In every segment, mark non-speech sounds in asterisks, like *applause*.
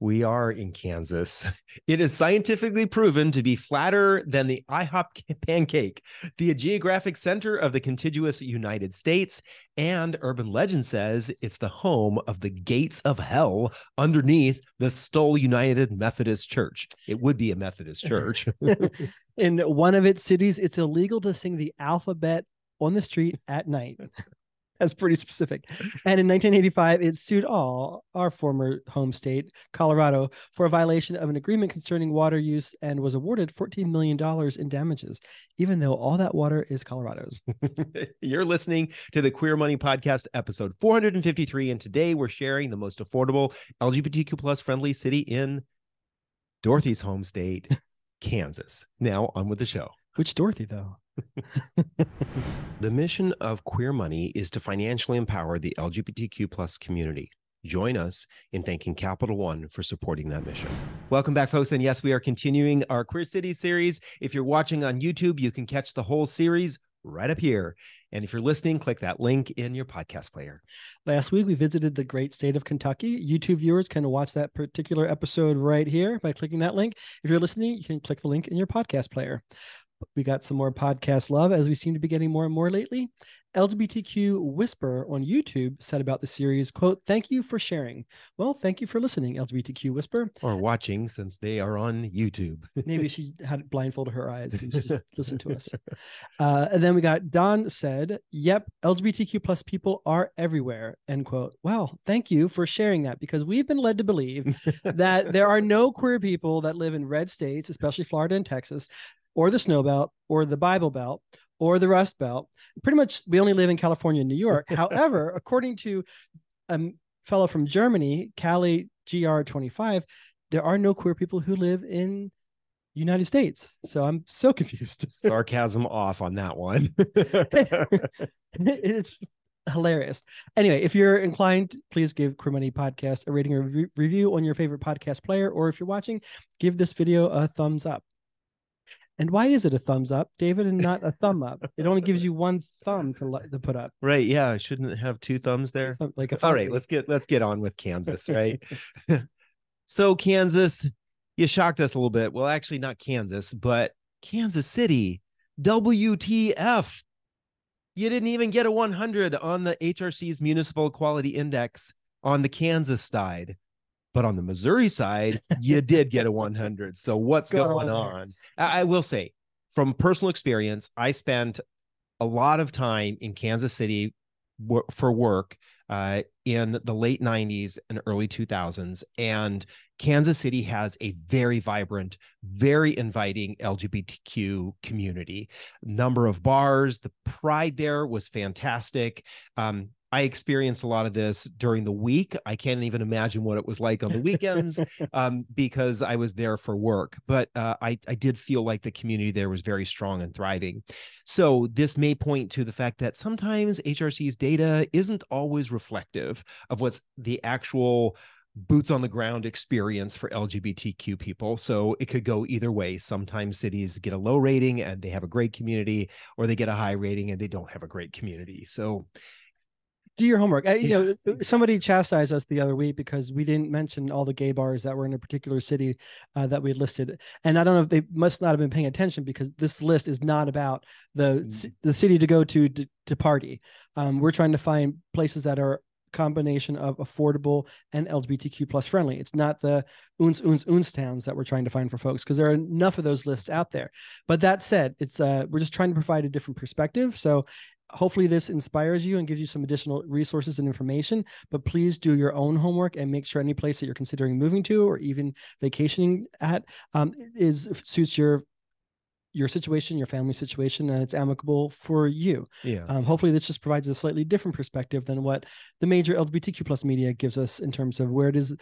we are in Kansas. *laughs* It is scientifically proven to be flatter than the IHOP *laughs* pancake, the geographic center of the contiguous United States. And urban legend says it's the home of the gates of hell underneath the Stull United Methodist Church. It would be a Methodist *laughs* church. in one of its cities, it's illegal to sing the alphabet on the street at night. That's pretty specific. And in 1985, it sued all our former home state, Colorado, for a violation of an agreement concerning water use and was awarded $14 million in damages, even though all that water is Colorado's. *laughs* You're listening to the Queer Money Podcast, episode 453. And today we're sharing the most affordable LGBTQ plus friendly city in Dorothy's home state, *laughs* Kansas. Now on with the show. Which Dorothy, though? *laughs* the mission of Queer Money is to financially empower the LGBTQ plus community. Join us in thanking Capital One for supporting that mission. Welcome back, folks. And yes, we are continuing our Queer City series. If you're watching on YouTube, you can catch the whole series right up here. And if you're listening, click that link in your podcast player. Last week, we visited the great state of Kentucky. YouTube viewers can watch that particular episode right here by clicking that link. If you're listening, you can click the link in your podcast player we got some more podcast love as we seem to be getting more and more lately. LGBTQ Whisper on YouTube said about the series, quote, thank you for sharing. Well, thank you for listening, LGBTQ Whisper. Or watching since they are on YouTube. *laughs* Maybe she had blindfolded her eyes and just *laughs* listened to us. Uh, and then we got Don said, yep, LGBTQ plus people are everywhere, end quote. Well, thank you for sharing that because we've been led to believe *laughs* that there are no queer people that live in red states, especially Florida and Texas, or the Snow Belt or the Bible Belt or the Rust Belt. Pretty much, we only live in California and New York. *laughs* However, according to a fellow from Germany, Cali GR25, there are no queer people who live in United States. So I'm so confused. *laughs* Sarcasm off on that one. *laughs* it's hilarious. Anyway, if you're inclined, please give Queer Money Podcast a rating or review on your favorite podcast player. Or if you're watching, give this video a thumbs up. And why is it a thumbs up, David, and not a thumb up? It only gives you one thumb to, to put up. Right. Yeah. Shouldn't have two thumbs there. Like all right, let's get let's get on with Kansas, *laughs* right? *laughs* so Kansas, you shocked us a little bit. Well, actually, not Kansas, but Kansas City. WTF. You didn't even get a 100 on the HRC's Municipal Equality Index on the Kansas side. But on the Missouri side, you did get a *laughs* 100. So what's going on? I, I will say, from personal experience, I spent a lot of time in Kansas City for work uh, in the late 90s and early 2000s. And Kansas City has a very vibrant, very inviting LGBTQ community. Number of bars, the pride there was fantastic. Um, I experienced a lot of this during the week. I can't even imagine what it was like on the *laughs* weekends um, because I was there for work. But uh, I, I did feel like the community there was very strong and thriving. So this may point to the fact that sometimes HRC's data isn't always reflective of what's the actual boots on the ground experience for LGBTQ people. So it could go either way. Sometimes cities get a low rating and they have a great community, or they get a high rating and they don't have a great community. So do your homework. I, you know, uh, somebody chastised us the other week because we didn't mention all the gay bars that were in a particular city uh, that we had listed, and I don't know if they must not have been paying attention because this list is not about the mm. the city to go to to, to party. Um, we're trying to find places that are combination of affordable and LGBTQ plus friendly. It's not the uns uns uns towns that we're trying to find for folks because there are enough of those lists out there. But that said, it's uh, we're just trying to provide a different perspective. So hopefully this inspires you and gives you some additional resources and information but please do your own homework and make sure any place that you're considering moving to or even vacationing at um, is suits your your situation your family situation and it's amicable for you. Yeah. Um, hopefully this just provides a slightly different perspective than what the major lgbtq plus media gives us in terms of where it is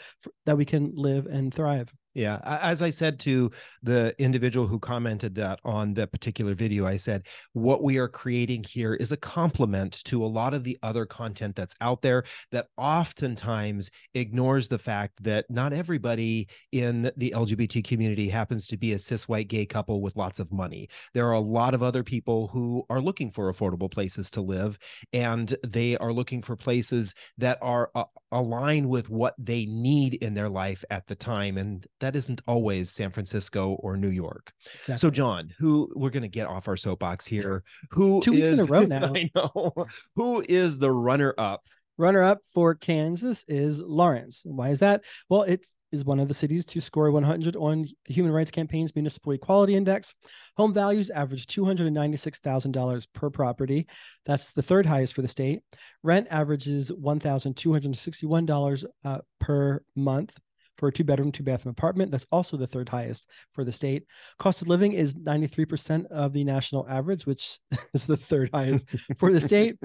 that we can live and thrive Yeah. As I said to the individual who commented that on that particular video, I said, what we are creating here is a complement to a lot of the other content that's out there that oftentimes ignores the fact that not everybody in the LGBT community happens to be a cis white gay couple with lots of money. There are a lot of other people who are looking for affordable places to live, and they are looking for places that are uh, aligned with what they need in their life at the time. And that isn't always San Francisco or New York. Exactly. So, John, who we're going to get off our soapbox here. Who two weeks in a row *laughs* now? I know. Who is the runner up? Runner up for Kansas is Lawrence. Why is that? Well, it is one of the cities to score 100 on the Human Rights Campaign's Municipal Equality Index. Home values average $296,000 per property. That's the third highest for the state. Rent averages $1,261 uh, per month for a two bedroom, two bathroom apartment. That's also the third highest for the state. Cost of living is 93% of the national average, which *laughs* is the third highest for the state.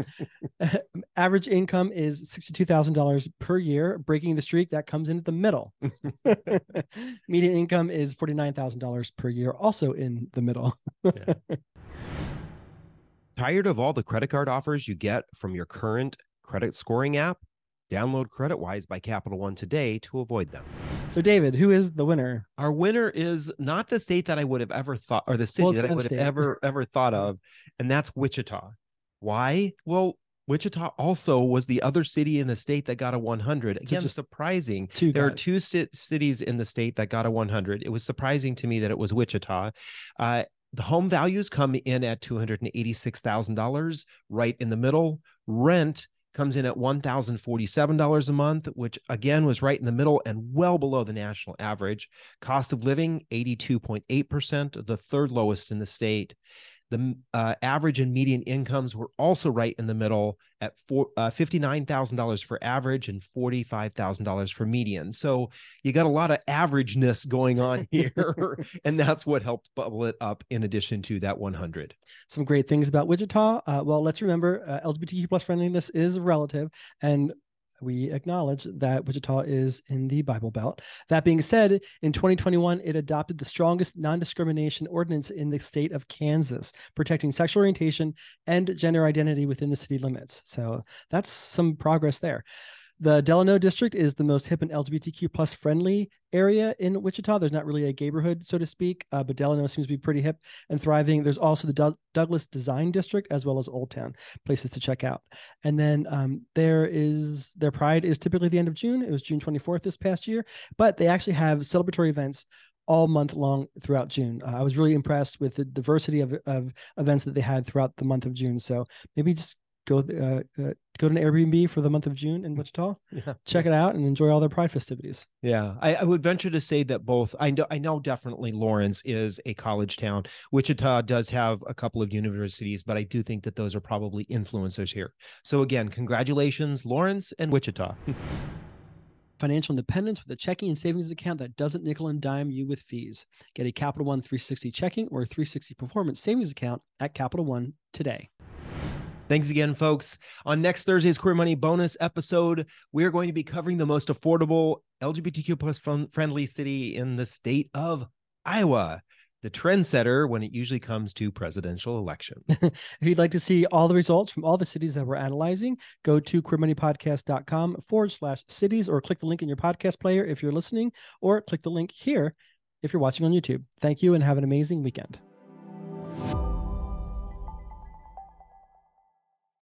*laughs* *laughs* average income is $62,000 per year. Breaking the streak, that comes in at the middle. Median income is $49,000 per year, also in the middle. Tired of all the credit card offers you get from your current credit scoring app? Download CreditWise by Capital One today to avoid them. So, David, who is the winner? Our winner is not the state that I would have ever thought, or the city well, that I would state. have ever ever thought of, and that's Wichita. Why? Well, Wichita also was the other city in the state that got a 100. Again, just surprising. Two there guys. are two cities in the state that got a 100. It was surprising to me that it was Wichita. Uh, the home values come in at $286,000, right in the middle. Rent comes in at $1,047 a month, which again was right in the middle and well below the national average. Cost of living, 82.8%, the third lowest in the state. The uh, average and median incomes were also right in the middle at four, uh, $59,000 for average and $45,000 for median. So you got a lot of averageness going on *laughs* here. and that's what helped bubble it up in addition to that 100. Some great things about Wichita. Uh, well, let's remember uh, LGBTQ plus friendliness is relative. And we acknowledge that Wichita is in the Bible Belt. That being said, in 2021, it adopted the strongest non discrimination ordinance in the state of Kansas, protecting sexual orientation and gender identity within the city limits. So that's some progress there. The Delano district is the most hip and LGBTQ plus friendly area in Wichita. There's not really a neighborhood, so to speak, uh, but Delano seems to be pretty hip and thriving. There's also the Do- Douglas Design District as well as Old Town, places to check out. And then um, there is their Pride is typically the end of June. It was June 24th this past year, but they actually have celebratory events all month long throughout June. Uh, I was really impressed with the diversity of, of events that they had throughout the month of June. So maybe just go uh, uh, go to an Airbnb for the month of June in Wichita. Yeah. Check it out and enjoy all their Pride festivities. Yeah, I, I, would venture to say that both. I know I know definitely Lawrence is a college town. Wichita does have a couple of universities, but I do think that those are probably influencers here. So again, congratulations, Lawrence and Wichita. *laughs* financial independence with a checking and savings account that doesn't nickel and dime you with fees. Get a Capital One 360 checking or 360 performance savings account at Capital One today. Thanks again, folks. On next Thursday's Queer Money bonus episode, we're going to be covering the most affordable LGBTQ plus friendly city in the state of Iowa the trendsetter when it usually comes to presidential elections. *laughs* if you'd like to see all the results from all the cities that we're analyzing, go to queermoneypodcast.com forward slash cities or click the link in your podcast player if you're listening, or click the link here if you're watching on YouTube. Thank you and have an amazing weekend.